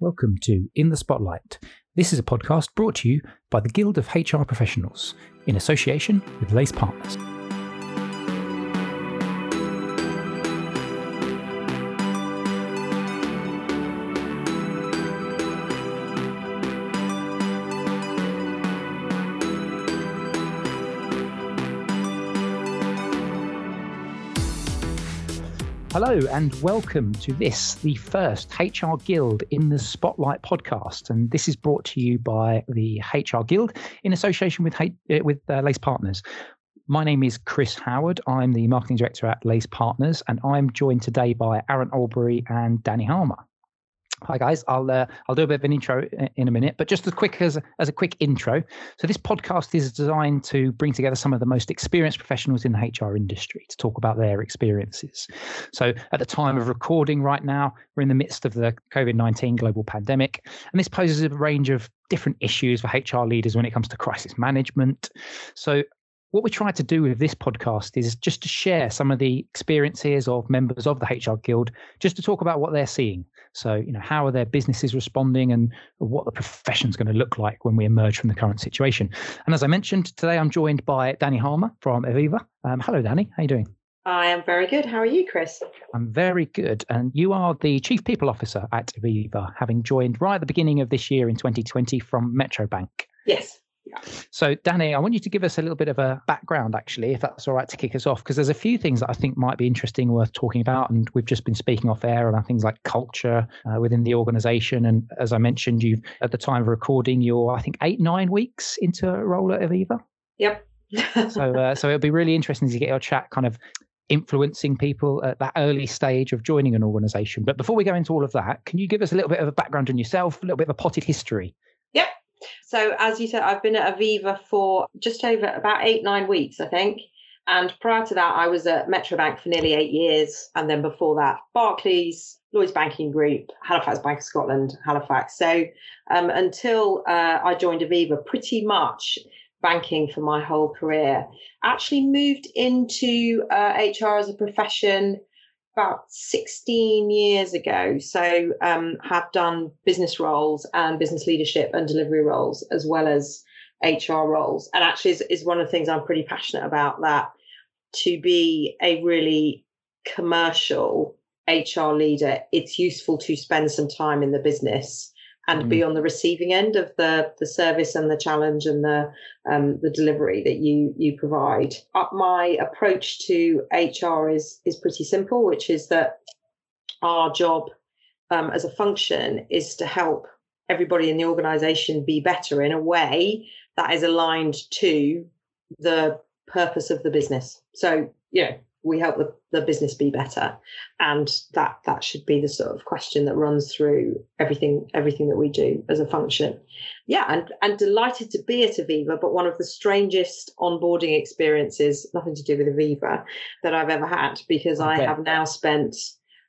Welcome to In the Spotlight. This is a podcast brought to you by the Guild of HR Professionals in association with Lace Partners. Hello, and welcome to this, the first HR Guild in the Spotlight podcast. And this is brought to you by the HR Guild in association with, uh, with uh, Lace Partners. My name is Chris Howard. I'm the marketing director at Lace Partners, and I'm joined today by Aaron Albury and Danny Harmer. Hi guys, I'll uh, I'll do a bit of an intro in a minute, but just as quick as as a quick intro. So this podcast is designed to bring together some of the most experienced professionals in the HR industry to talk about their experiences. So at the time of recording right now, we're in the midst of the COVID-19 global pandemic, and this poses a range of different issues for HR leaders when it comes to crisis management. So what we try to do with this podcast is just to share some of the experiences of members of the HR Guild, just to talk about what they're seeing. So, you know, how are their businesses responding and what the profession is going to look like when we emerge from the current situation. And as I mentioned, today I'm joined by Danny Harmer from Aviva. Um, hello, Danny. How are you doing? I am very good. How are you, Chris? I'm very good. And you are the Chief People Officer at Aviva, having joined right at the beginning of this year in 2020 from Metro Bank. Yes. So, Danny, I want you to give us a little bit of a background, actually, if that's all right to kick us off, because there's a few things that I think might be interesting, worth talking about. And we've just been speaking off air about things like culture uh, within the organization. And as I mentioned, you've, at the time of recording, you're, I think, eight, nine weeks into a role at Aviva. Yep. so, uh, so it'll be really interesting to get your chat kind of influencing people at that early stage of joining an organization. But before we go into all of that, can you give us a little bit of a background on yourself, a little bit of a potted history Yep. So, as you said, I've been at Aviva for just over about eight, nine weeks, I think. And prior to that, I was at Metro Bank for nearly eight years. And then before that, Barclays, Lloyds Banking Group, Halifax Bank of Scotland, Halifax. So, um, until uh, I joined Aviva, pretty much banking for my whole career. Actually moved into uh, HR as a profession about 16 years ago. So um, have done business roles and business leadership and delivery roles as well as HR roles. And actually is, is one of the things I'm pretty passionate about that to be a really commercial HR leader, it's useful to spend some time in the business and mm. be on the receiving end of the the service and the challenge and the um, the delivery that you you provide. Uh, my approach to HR is is pretty simple, which is that our job um, as a function is to help everybody in the organization be better in a way that is aligned to the purpose of the business. So, know, we help the, the business be better. And that that should be the sort of question that runs through everything everything that we do as a function. Yeah and and delighted to be at aviva but one of the strangest onboarding experiences nothing to do with aviva that i've ever had because okay. i have now spent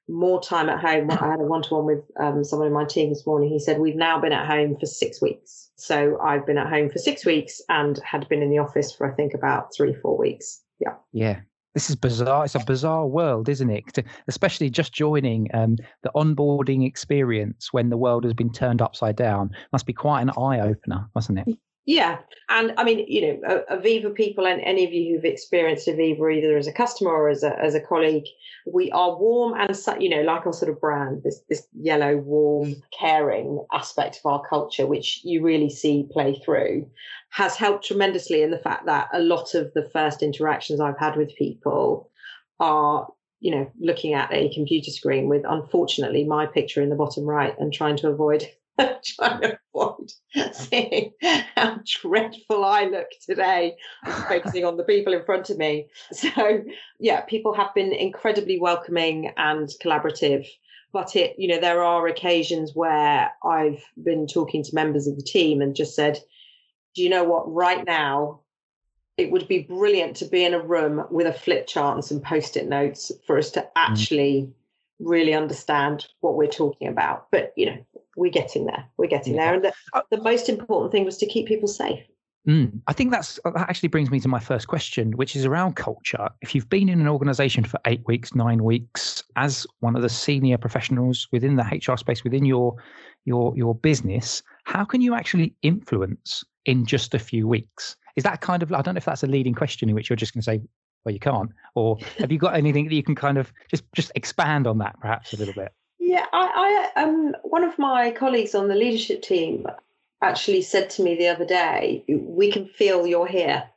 more time at home. I had a one-to-one with um, someone in my team this morning. He said we've now been at home for six weeks. So i've been at home for six weeks and had been in the office for i think about three four weeks. Yeah. Yeah this is bizarre. It's a bizarre world, isn't it? Especially just joining um, the onboarding experience when the world has been turned upside down must be quite an eye opener, mustn't it? Yeah, and I mean, you know, Aviva people and any of you who've experienced Aviva either as a customer or as a as a colleague, we are warm and you know, like our sort of brand, this this yellow, warm, caring aspect of our culture, which you really see play through, has helped tremendously in the fact that a lot of the first interactions I've had with people are you know looking at a computer screen with unfortunately my picture in the bottom right and trying to avoid trying to avoid seeing how dreadful I look today, focusing on the people in front of me. So, yeah, people have been incredibly welcoming and collaborative. But it, you know, there are occasions where I've been talking to members of the team and just said, do you know what? Right now, it would be brilliant to be in a room with a flip chart and some post it notes for us to mm. actually mm. really understand what we're talking about. But, you know, we're getting there. We're getting yeah. there. And the, the most important thing was to keep people safe. Mm. I think that's that actually brings me to my first question, which is around culture. If you've been in an organization for eight weeks, nine weeks, as one of the senior professionals within the HR space, within your your your business, how can you actually influence in just a few weeks? Is that kind of I don't know if that's a leading question in which you're just going to say, well, you can't, or have you got anything that you can kind of just just expand on that perhaps a little bit? Yeah, I, I um one of my colleagues on the leadership team actually said to me the other day, "We can feel you're here,"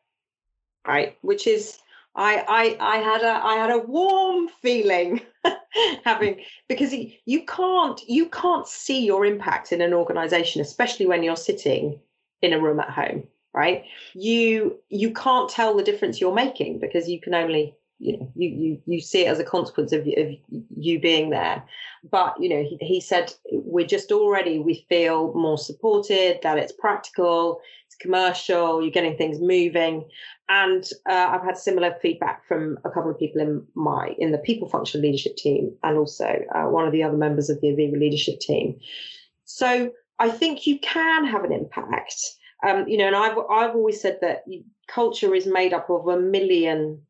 right? Which is, I I I had a I had a warm feeling having because you can't you can't see your impact in an organization, especially when you're sitting in a room at home, right? You you can't tell the difference you're making because you can only you know you you you see it as a consequence of, of you being there. But you know he, he said we're just already we feel more supported that it's practical it's commercial you're getting things moving. And uh, i've had similar feedback from a couple of people in my in the people function leadership team and also uh, one of the other members of the aviva leadership team. So i think you can have an impact. Um, you know and i've i've always said that culture is made up of a million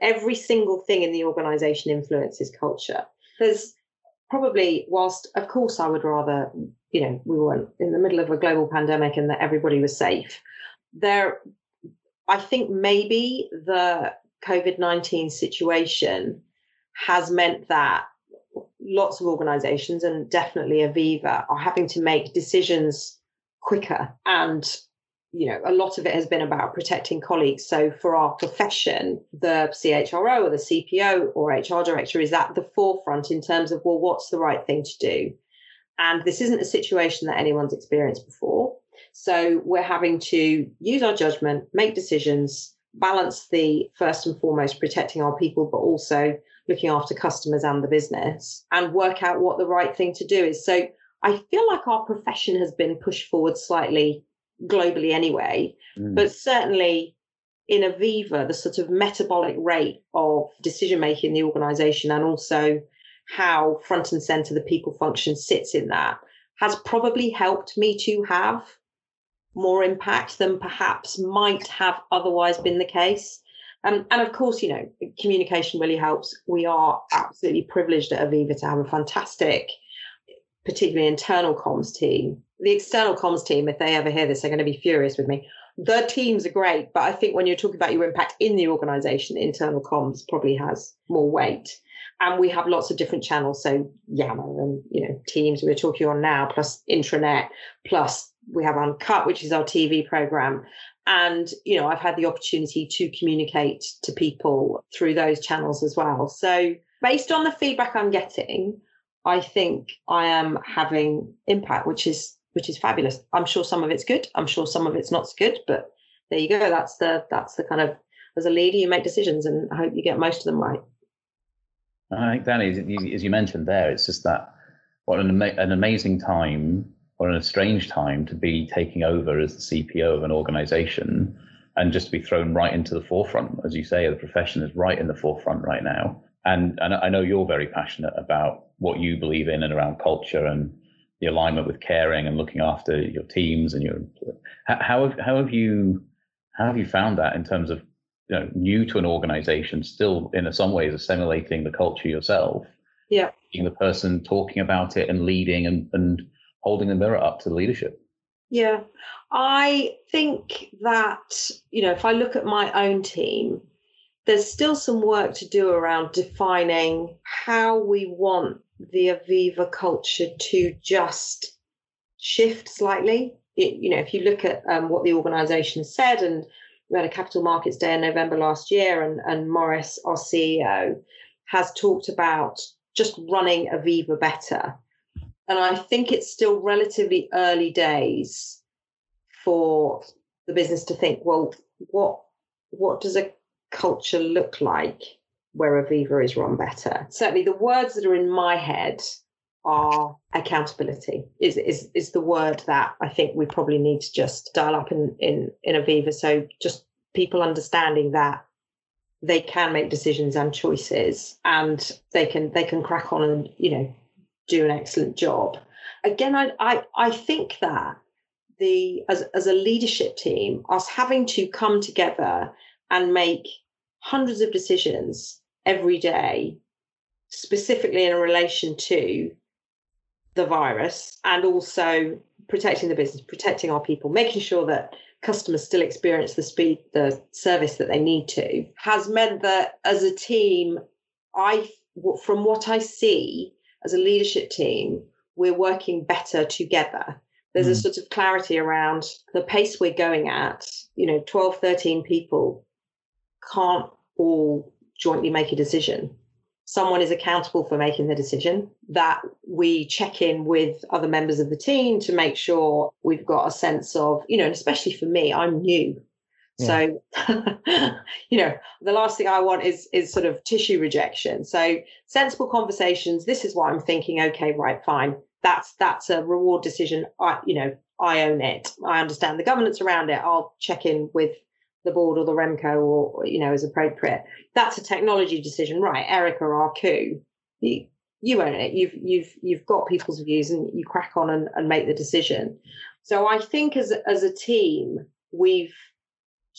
every single thing in the organization influences culture. There's probably, whilst of course I would rather, you know, we weren't in the middle of a global pandemic and that everybody was safe. There, I think maybe the COVID 19 situation has meant that lots of organizations and definitely Aviva are having to make decisions quicker and you know, a lot of it has been about protecting colleagues. So for our profession, the CHRO or the CPO or HR director is at the forefront in terms of, well, what's the right thing to do? And this isn't a situation that anyone's experienced before. So we're having to use our judgment, make decisions, balance the first and foremost protecting our people, but also looking after customers and the business and work out what the right thing to do is. So I feel like our profession has been pushed forward slightly globally anyway, mm. but certainly in Aviva, the sort of metabolic rate of decision making in the organization and also how front and center the people function sits in that has probably helped me to have more impact than perhaps might have otherwise been the case. Um, and of course, you know, communication really helps. We are absolutely privileged at Aviva to have a fantastic, particularly internal comms team the external comms team, if they ever hear this, they're going to be furious with me. The teams are great, but I think when you're talking about your impact in the organization, internal comms probably has more weight. And we have lots of different channels. So Yammer and you know Teams we're talking on now, plus intranet, plus we have Uncut, which is our TV program. And you know, I've had the opportunity to communicate to people through those channels as well. So based on the feedback I'm getting, I think I am having impact, which is which is fabulous. I'm sure some of it's good. I'm sure some of it's not good, but there you go. That's the that's the kind of as a leader you make decisions, and I hope you get most of them right. I think Danny, as you mentioned there, it's just that what an, ama- an amazing time or a strange time to be taking over as the CPO of an organization and just to be thrown right into the forefront. As you say, the profession is right in the forefront right now. And, and I know you're very passionate about what you believe in and around culture and the alignment with caring and looking after your teams and your how have how have you how have you found that in terms of you know new to an organization still in some ways assimilating the culture yourself? Yeah. Being the person talking about it and leading and and holding the mirror up to the leadership? Yeah. I think that you know if i look at my own team there's still some work to do around defining how we want the Aviva culture to just shift slightly. It, you know, if you look at um, what the organisation said, and we had a capital markets day in November last year, and, and Maurice, our CEO, has talked about just running Aviva better. And I think it's still relatively early days for the business to think, well, what what does a culture look like where Aviva is run better. Certainly, the words that are in my head are accountability is, is is the word that I think we probably need to just dial up in in in Aviva. So just people understanding that they can make decisions and choices, and they can they can crack on and you know do an excellent job. Again, I I I think that the as as a leadership team, us having to come together and make hundreds of decisions every day, specifically in relation to the virus and also protecting the business, protecting our people, making sure that customers still experience the speed, the service that they need to, has meant that as a team, I, from what I see as a leadership team, we're working better together. There's mm. a sort of clarity around the pace we're going at. You know, 12, 13 people can't all jointly make a decision someone is accountable for making the decision, that we check in with other members of the team to make sure we've got a sense of, you know, and especially for me, I'm new. Yeah. So, you know, the last thing I want is is sort of tissue rejection. So sensible conversations. This is what I'm thinking. Okay, right, fine. That's that's a reward decision. I, you know, I own it. I understand the governance around it. I'll check in with the board or the Remco or, you know, as appropriate. That's a technology decision, right? Erica or Ku, you, you own it. You've you've you've got people's views and you crack on and, and make the decision. So I think as as a team, we've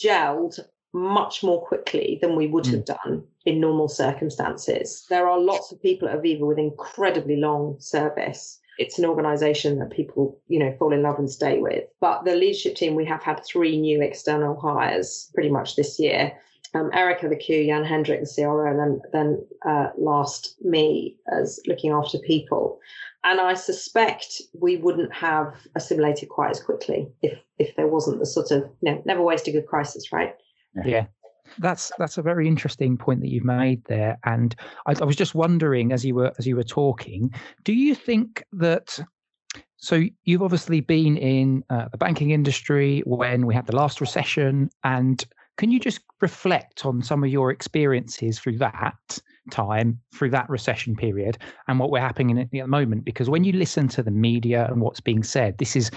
gelled much more quickly than we would mm. have done in normal circumstances. There are lots of people at Aviva with incredibly long service it's an organization that people, you know, fall in love and stay with. But the leadership team, we have had three new external hires pretty much this year. Um, Erica the Q, Jan Hendrik the CRO, and then then uh, last me as looking after people. And I suspect we wouldn't have assimilated quite as quickly if if there wasn't the sort of you know never waste a good crisis, right? Yeah, that's that's a very interesting point that you've made there, and I, I was just wondering as you were as you were talking, do you think that? So you've obviously been in uh, the banking industry when we had the last recession, and can you just reflect on some of your experiences through that time, through that recession period, and what we're happening at the moment? Because when you listen to the media and what's being said, this is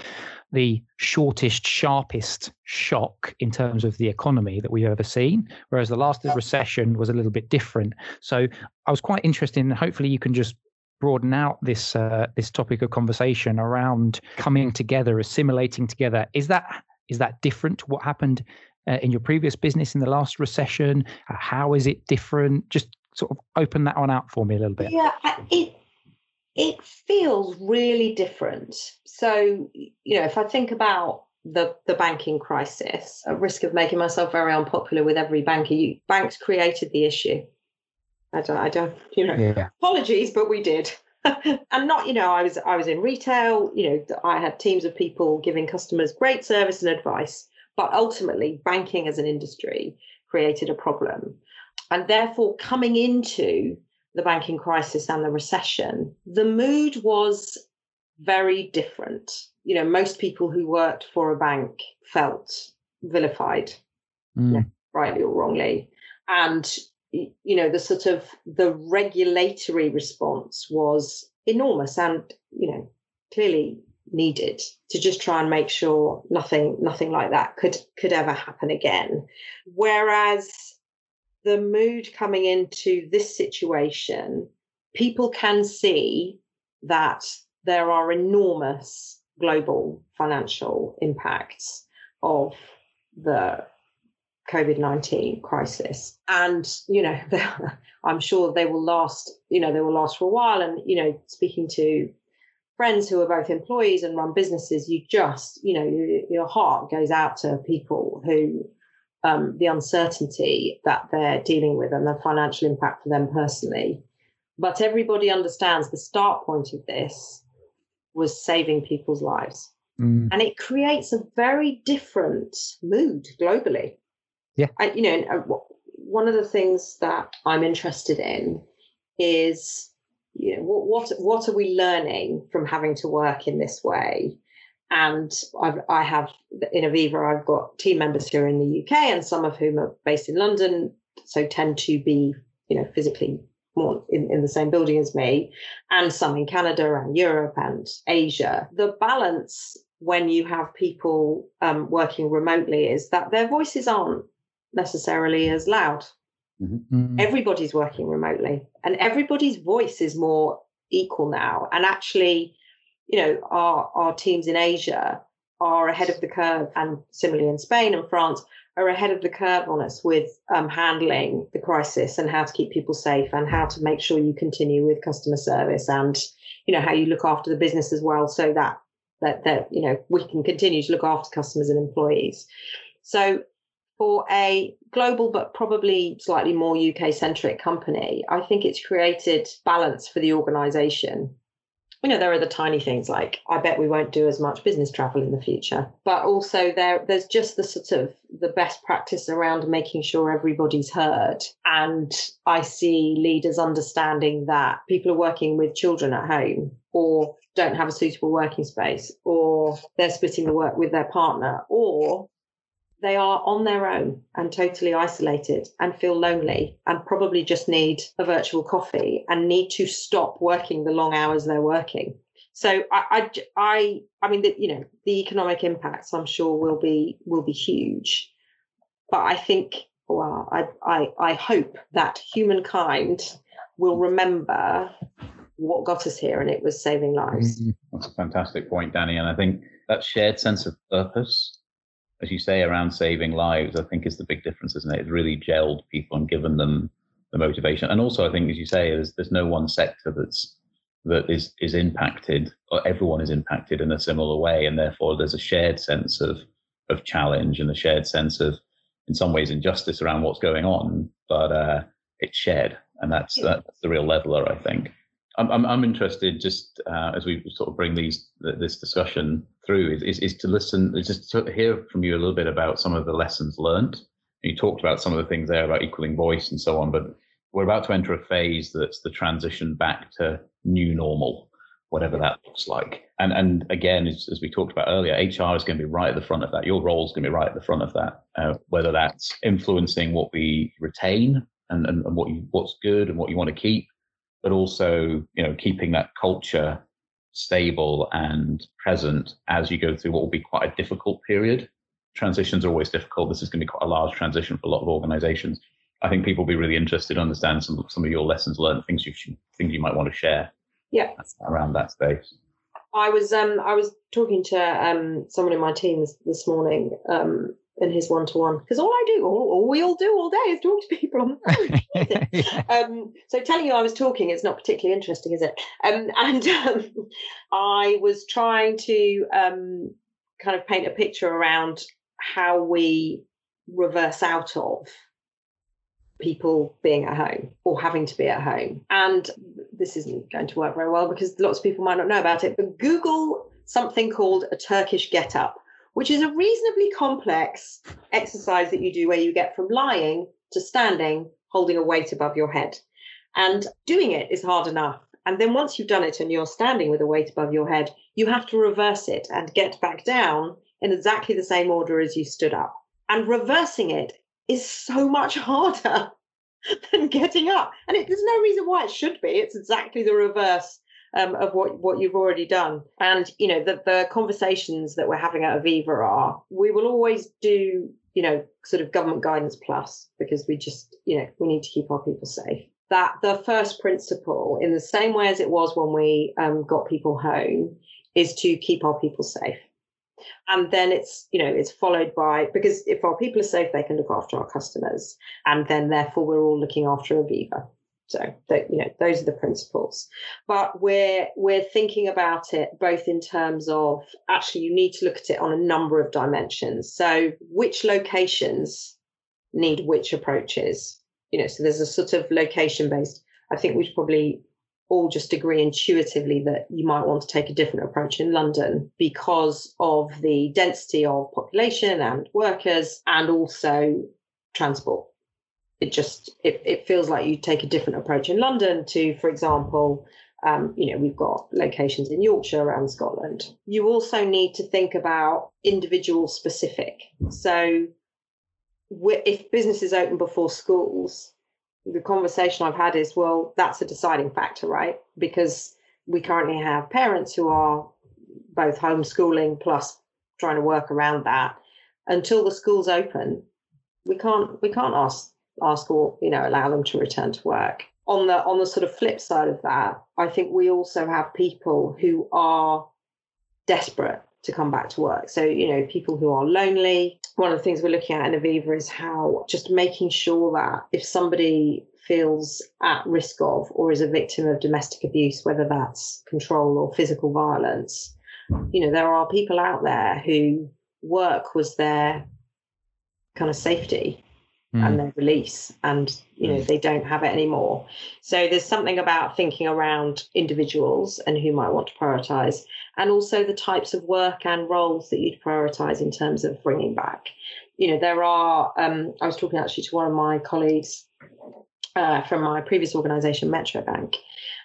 the shortest, sharpest shock in terms of the economy that we've ever seen, whereas the last recession was a little bit different. So I was quite interested, and hopefully you can just broaden out this uh, this topic of conversation around coming together, assimilating together. Is that is that different to what happened uh, in your previous business in the last recession? Uh, how is it different? Just sort of open that one out for me a little bit. Yeah, it it feels really different. So, you know, if I think about the the banking crisis, at risk of making myself very unpopular with every banker, you, banks created the issue. I don't, I don't, you know, yeah. apologies, but we did. and not, you know, I was I was in retail. You know, I had teams of people giving customers great service and advice, but ultimately, banking as an industry created a problem, and therefore, coming into the banking crisis and the recession, the mood was very different. You know, most people who worked for a bank felt vilified, mm. rightly or wrongly. And, you know, the sort of the regulatory response was enormous and, you know, clearly needed to just try and make sure nothing nothing like that could could ever happen again whereas the mood coming into this situation, people can see that there are enormous global financial impacts of the COVID 19 crisis. And, you know, I'm sure they will last, you know, they will last for a while. And, you know, speaking to friends who are both employees and run businesses, you just, you know, your, your heart goes out to people who um, the uncertainty that they're dealing with and the financial impact for them personally. But everybody understands the start point of this was saving people's lives. Mm. And it creates a very different mood globally. Yeah. I, you know, one of the things that I'm interested in is, you know, what, what, what are we learning from having to work in this way? And I've, I have in Aviva, I've got team members who are in the UK and some of whom are based in London, so tend to be, you know, physically more in, in the same building as me, and some in Canada and Europe and Asia. The balance when you have people um, working remotely is that their voices aren't necessarily as loud. Mm-hmm. Everybody's working remotely, and everybody's voice is more equal now. And actually, you know, our, our teams in Asia are ahead of the curve, and similarly in Spain and France, are ahead of the curve on us with um, handling the crisis and how to keep people safe and how to make sure you continue with customer service and you know how you look after the business as well so that that that you know we can continue to look after customers and employees. So for a global but probably slightly more UK centric company I think it's created balance for the organization you know there are the tiny things like i bet we won't do as much business travel in the future. But also there there's just the sort of the best practice around making sure everybody's heard. And i see leaders understanding that people are working with children at home or don't have a suitable working space or they're splitting the work with their partner or they are on their own and totally isolated and feel lonely and probably just need a virtual coffee and need to stop working the long hours they're working. So I, I, I, I mean, the, you know, the economic impacts I'm sure will be will be huge, but I think, well, I, I, I hope that humankind will remember what got us here, and it was saving lives. Mm-hmm. That's a fantastic point, Danny, and I think that shared sense of purpose as you say, around saving lives, I think is the big difference, isn't it? It's really gelled people and given them the motivation. And also, I think, as you say, there's there's no one sector that's that is is impacted, or everyone is impacted in a similar way, and therefore there's a shared sense of of challenge and a shared sense of, in some ways, injustice around what's going on. But uh, it's shared, and that's that's the real leveler, I think. I'm, I'm, I'm interested just uh, as we sort of bring these this discussion through is, is, is to listen, just to hear from you a little bit about some of the lessons learned. You talked about some of the things there about equaling voice and so on, but we're about to enter a phase that's the transition back to new normal, whatever that looks like. And and again, as, as we talked about earlier, HR is going to be right at the front of that. Your role is going to be right at the front of that. Uh, whether that's influencing what we retain and, and, and what you, what's good and what you want to keep, but also you know keeping that culture stable and present as you go through what will be quite a difficult period. Transitions are always difficult. This is going to be quite a large transition for a lot of organizations. I think people will be really interested to understand some some of your lessons learned, things you should, things you might want to share. Yeah, around that space. I was um I was talking to um someone in my team this, this morning um in his one to one because all I do, all, all, we all do all day is talk to people on the phone. um, so telling you I was talking is not particularly interesting, is it? Um, and um, I was trying to um, kind of paint a picture around how we reverse out of people being at home or having to be at home. And this isn't going to work very well because lots of people might not know about it, but Google something called a Turkish get up which is a reasonably complex exercise that you do where you get from lying to standing, holding a weight above your head. And doing it is hard enough. And then once you've done it and you're standing with a weight above your head, you have to reverse it and get back down in exactly the same order as you stood up. And reversing it is so much harder than getting up. And it, there's no reason why it should be. It's exactly the reverse um, of what, what you've already done. And, you know, the, the conversations that we're having at Aviva are we will always do, you know, sort of government guidance plus because we just, you know, we need to keep our people safe. That the first principle, in the same way as it was when we um, got people home, is to keep our people safe. And then it's, you know, it's followed by because if our people are safe, they can look after our customers. And then therefore we're all looking after Aviva. So that you know, those are the principles. But we're we're thinking about it both in terms of actually you need to look at it on a number of dimensions. So which locations need which approaches? You know, so there's a sort of location based. I think we should probably all just agree intuitively that you might want to take a different approach in London because of the density of population and workers and also transport it just it, it feels like you take a different approach in London to, for example, um, you know, we've got locations in Yorkshire around Scotland. You also need to think about individual specific. So, if business is open before schools, the conversation I've had is, well, that's a deciding factor, right? Because we currently have parents who are both homeschooling plus trying to work around that. Until the schools open, we can't we can't ask ask or you know allow them to return to work. On the on the sort of flip side of that i think we also have people who are desperate to come back to work. So, you know, people who are lonely, one of the things we're looking at in Aviva is how just making sure that if somebody feels at risk of or is a victim of domestic abuse, whether that's control or physical violence, you know, there are people out there who work was their kind of safety mm. and their release and you know mm. they don't have it anymore so there's something about thinking around individuals and who might want to prioritize and also the types of work and roles that you'd prioritize in terms of bringing back you know there are um, i was talking actually to one of my colleagues uh, from my previous organization metro bank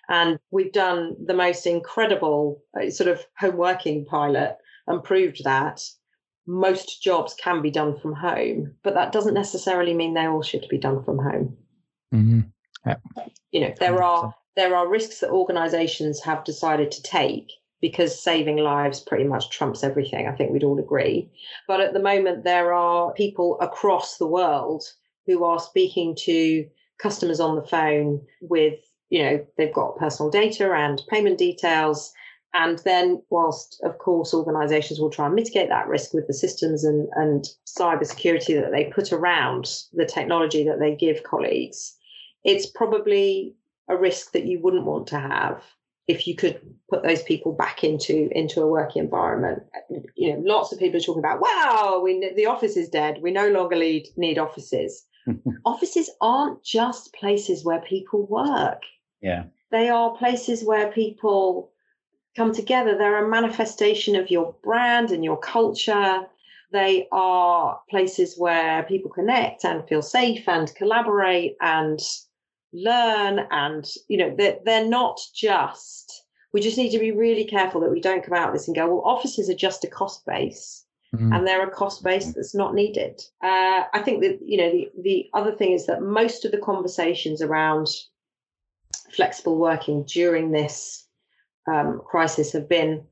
and we've done the most incredible uh, sort of home working pilot and proved that most jobs can be done from home, but that doesn't necessarily mean they all should be done from home. Mm-hmm. You know, there are there are risks that organisations have decided to take because saving lives pretty much trumps everything. I think we'd all agree. But at the moment, there are people across the world who are speaking to customers on the phone with, you know, they've got personal data and payment details and then, whilst of course organisations will try and mitigate that risk with the systems and, and cyber security that they put around the technology that they give colleagues, it's probably a risk that you wouldn't want to have if you could put those people back into into a working environment. You know, lots of people are talking about, wow, we the office is dead. We no longer need need offices. offices aren't just places where people work. Yeah. They are places where people come together. They're a manifestation of your brand and your culture. They are places where people connect and feel safe and collaborate and learn. And, you know, they're, they're not just, we just need to be really careful that we don't come out of this and go, well, offices are just a cost base. Mm-hmm. And they're a cost base that's not needed. Uh, I think that, you know, the, the other thing is that most of the conversations around flexible working during this um, crisis have been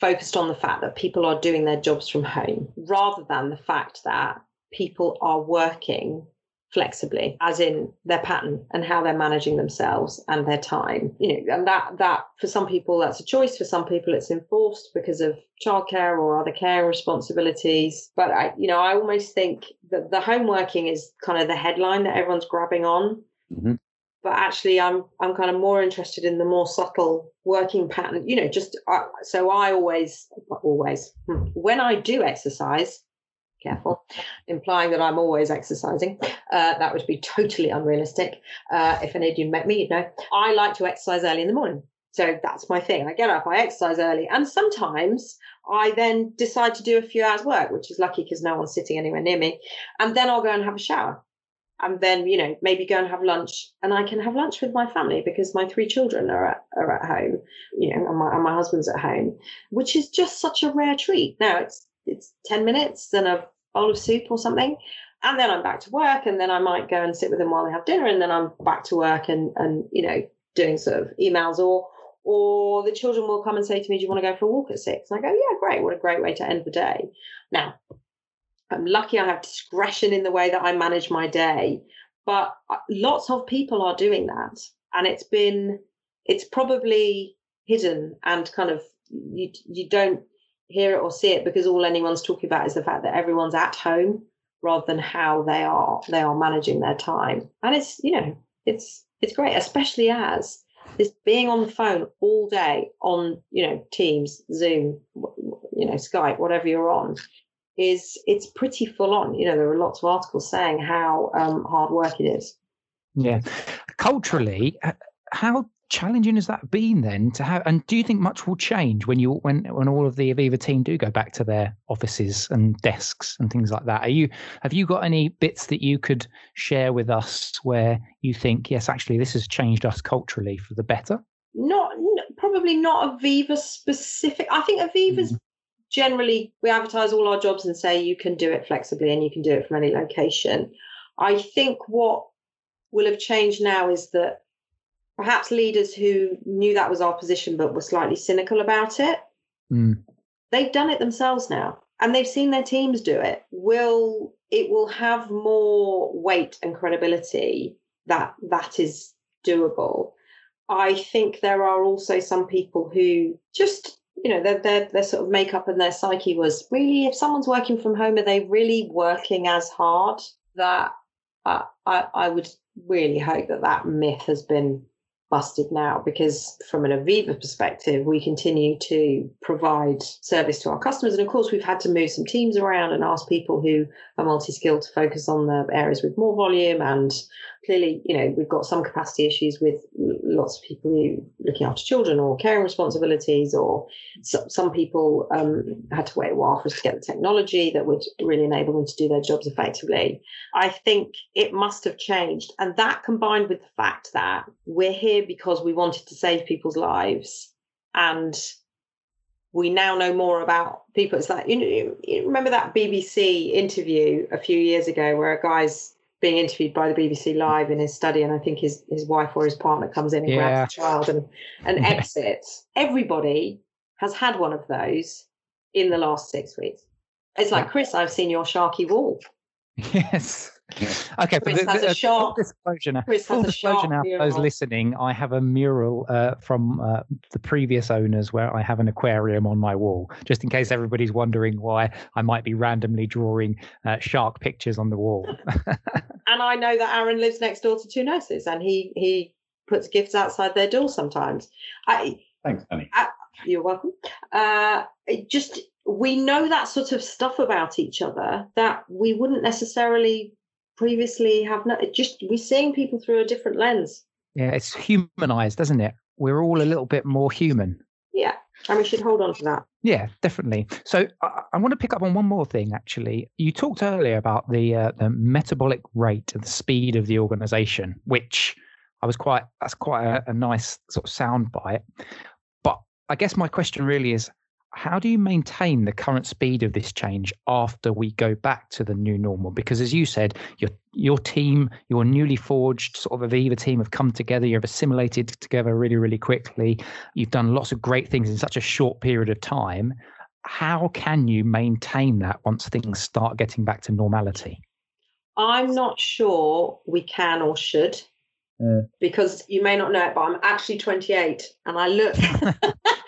focused on the fact that people are doing their jobs from home rather than the fact that people are working flexibly as in their pattern and how they're managing themselves and their time. You know and that that for some people that's a choice. For some people it's enforced because of childcare or other care responsibilities. But i you know i almost think that the home working is kind of the headline that everyone's grabbing on. Mm-hmm but actually i'm i'm kind of more interested in the more subtle working pattern you know just uh, so i always always hmm, when i do exercise careful implying that i'm always exercising uh, that would be totally unrealistic uh, if any of you met me you'd know. I like to exercise early in the morning so that's my thing. I get up i exercise early and sometimes i then decide to do a few hours work which is lucky because no one's sitting anywhere near me and then i'll go and have a shower and then you know maybe go and have lunch and i can have lunch with my family because my three children are at, are at home you know and my, and my husband's at home which is just such a rare treat. Now it's it's 10 minutes and a bowl of soup or something and then i'm back to work and then i might go and sit with them while they have dinner and then i'm back to work and and you know doing sort of emails or or the children will come and say to me do you want to go for a walk at six? And i go yeah great. What a great way to end the day. Now I'm lucky I have discretion in the way that I manage my day. But uh, lots of people are doing that. And it's been, it's probably hidden and kind of, you, you don't hear it or see it because all anyone's talking about is the fact that everyone's at home rather than how they are they are managing their time and it's you know it's it's great especially as this being on the phone all day on you know teams zoom you know skype whatever you're on is it's pretty full on. You know, there are lots of articles saying how um, hard work it is. Yeah, culturally, how challenging has that been then to have? And do you think much will change when you when when all of the Aviva team do go back to their offices and desks and things like that? Are you have you got any bits that you could share with us where you think yes, actually, this has changed us culturally for the better? Not probably not Aviva specific. I think Aviva's mm generally we advertise all our jobs and say you can do it flexibly and you can do it from any location. I think what will have changed now is that perhaps leaders who knew that was our position but were slightly cynical about it, mm. they've done it themselves now and they've seen their teams do it. Will it will have more weight and credibility that that is doable. I think there are also some people who just you know their, their their sort of makeup and their psyche was really if someone's working from home are they really working as hard that uh, I I would really hope that that myth has been busted now because from an Aviva perspective, we continue to provide service to our customers. And of course, we've had to move some teams around and ask people who are multi-skilled to focus on the areas with more volume and clearly, you know, we've got some capacity issues with lots of people who looking after children or caring responsibilities, or so, some people um, had to wait a while for us to get the technology that would really enable them to do their jobs effectively. I think it must have changed, and that combined with the fact that we're here because we wanted to save people's lives, and we now know more about people. It's like you know, you remember that BBC interview a few years ago where a guy's being interviewed by the BBC Live in his study, and I think his his wife or his partner comes in and yeah. grabs the child and and exits. Everybody has had one of those in the last six weeks. It's like Chris, I've seen your Sharky wall. Yes. Okay, Chris but the, the, full disclosure now, full disclosure now for those listening, I have a mural uh, from uh, the previous owners where I have an aquarium on my wall, just in case everybody's wondering why I might be randomly drawing uh, shark pictures on the wall. and I know that Aaron lives next door to two nurses, and he he puts gifts outside their door sometimes. I, Thanks, Annie. I, you're welcome. Uh, just we know that sort of stuff about each other that we wouldn't necessarily previously have not. just we're seeing people through a different lens. Yeah, it's humanized, doesn't it? We're all a little bit more human. Yeah, and we should hold on to that. Yeah, definitely. So I, I want to pick up on one more thing. Actually, you talked earlier about the uh, the metabolic rate and the speed of the organization, which I was quite that's quite a, a nice sort of sound bite. But I guess my question really is how do you maintain the current speed of this change after we go back to the new normal? Because as you said, your your team, your newly forged sort of Aviva team have come together. You've assimilated together really, really quickly. You've done lots of great things in such a short period of time. How can you maintain that once things start getting back to normality? I'm not sure we can or should. Uh, because you may not know it, but I'm actually 28 and I look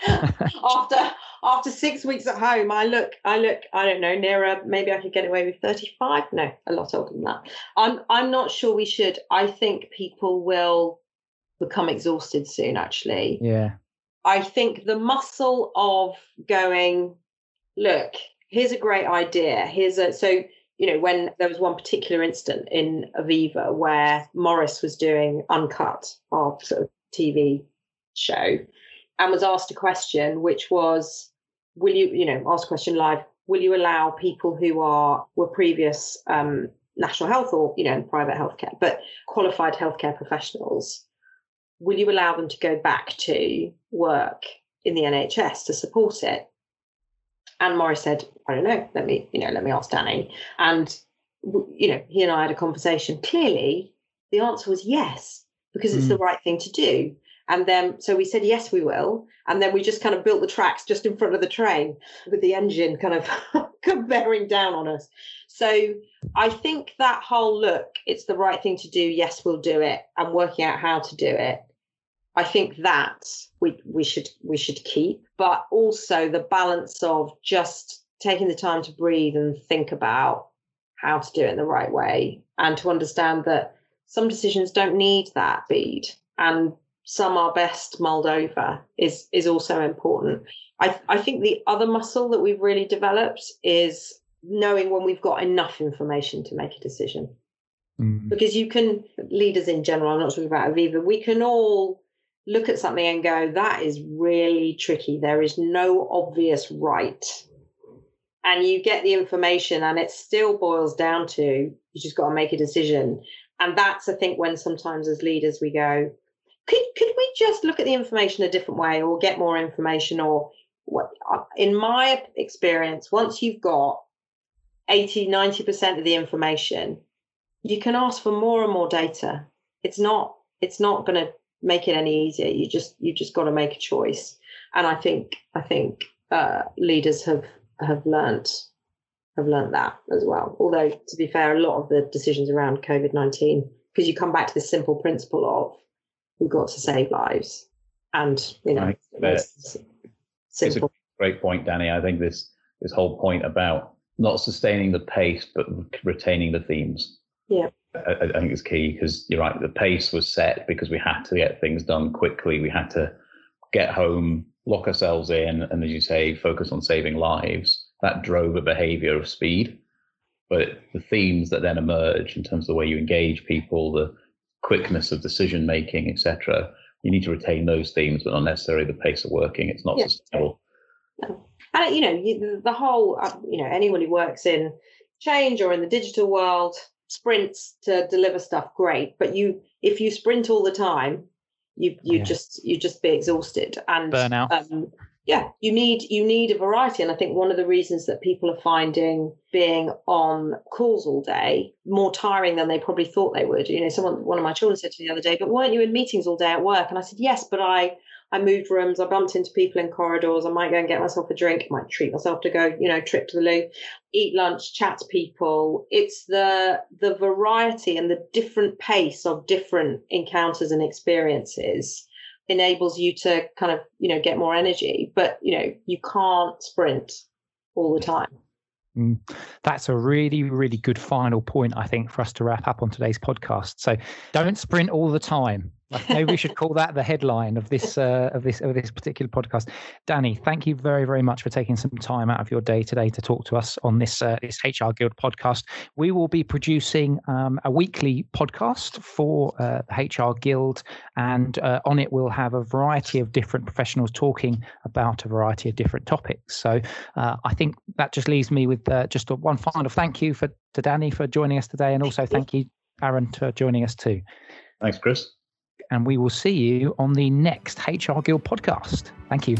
after after six weeks at home, I look, I look, I don't know, nearer. Maybe I could get away with thirty-five. No, a lot older than that. I'm, I'm not sure we should. I think people will become exhausted soon. Actually, yeah. I think the muscle of going, look, here's a great idea. Here's a so you know when there was one particular incident in Aviva where Maurice was doing uncut, our sort of TV show, and was asked a question which was will you, you know, ask question live, will you allow people who are were previous um, national health or you know private healthcare, but qualified healthcare professionals, will you allow them to go back to work in the NHS to support it? And Maurice said, I don't know. Let me, you know, let me ask Danny. And you know, he and I had a conversation. Clearly, the answer was yes because it's mm. the right thing to do. And then, so we said, yes, we will. And then we just kind of built the tracks just in front of the train with the engine kind of bearing down on us. So I think that whole look, it's the right thing to do. Yes, we'll do it. And working out how to do it. I think that we, we should we should keep, but also the balance of just taking the time to breathe and think about how to do it in the right way and to understand that some decisions don't need that bead and some are best mulled over is is also important. I I think the other muscle that we've really developed is knowing when we've got enough information to make a decision. Mm-hmm. Because you can leaders in general, I'm not talking about Aviva, we can all look at something and go, that is really tricky. There is no obvious right. And you get the information and it still boils down to you just got to make a decision. And that's I think when sometimes as leaders we go, could could we just look at the information a different way or get more information or what uh, in my experience once you've got 80 90% of the information you can ask for more and more data. It's not it's not going to make it any easier. You just you just got to make a choice. And i think i think uh, leaders have have learned have learned that as well although to be fair a lot of the decisions around covid-19 because you come back to this simple principle of we've got to save lives. And you know, simple. great point, Danny. I think this this whole point about not sustaining the pace but retaining the themes. Yeah. I, I think is key because you're right. The pace was set because we had to get things done quickly. We had to get home, lock ourselves in, and as you say, focus on saving lives. That drove a behavior of speed. But the themes that then emerge in terms of the way you engage people, the quickness of decision making, etc., you need to retain those themes, but not necessarily the pace of working. It's not yeah. sustainable. No. And you know, you, the whole, uh, you know, anyone who works in change or in the digital world sprints to deliver stuff, great. But you, if you sprint all the time, you you yeah. just you just be exhausted and burnout. Um, yeah, you need you need a variety, and I think one of the reasons that people are finding being on calls all day more tiring than they probably thought they would. You know, someone one of my children said to me the other day, "But weren't you in meetings all day at work?" And I said, "Yes, but I I moved rooms, I bumped into people in corridors, I might go and get myself a drink, might treat myself to go, you know, trip to the loo, eat lunch, chat to people. It's the the variety and the different pace of different encounters and experiences enables you to kind of, you know, get more energy. But, you know, you can't sprint all the time. Mm, that's a really, really good final point, I think, for us to wrap up on today's podcast. So don't sprint all the time. Maybe we should call that the headline of this uh, of this of this particular podcast. Danny, thank you very very much for taking some time out of your day today to talk to us on this uh, this HR Guild podcast. We will be producing um, a weekly podcast for uh, the HR Guild, and uh, on it we'll have a variety of different professionals talking about a variety of different topics. So uh, I think that just leaves me with uh, just a, one final thank you for to Danny for joining us today, and also thank you Aaron for joining us too. Thanks, Chris and we will see you on the next HR Guild podcast. Thank you.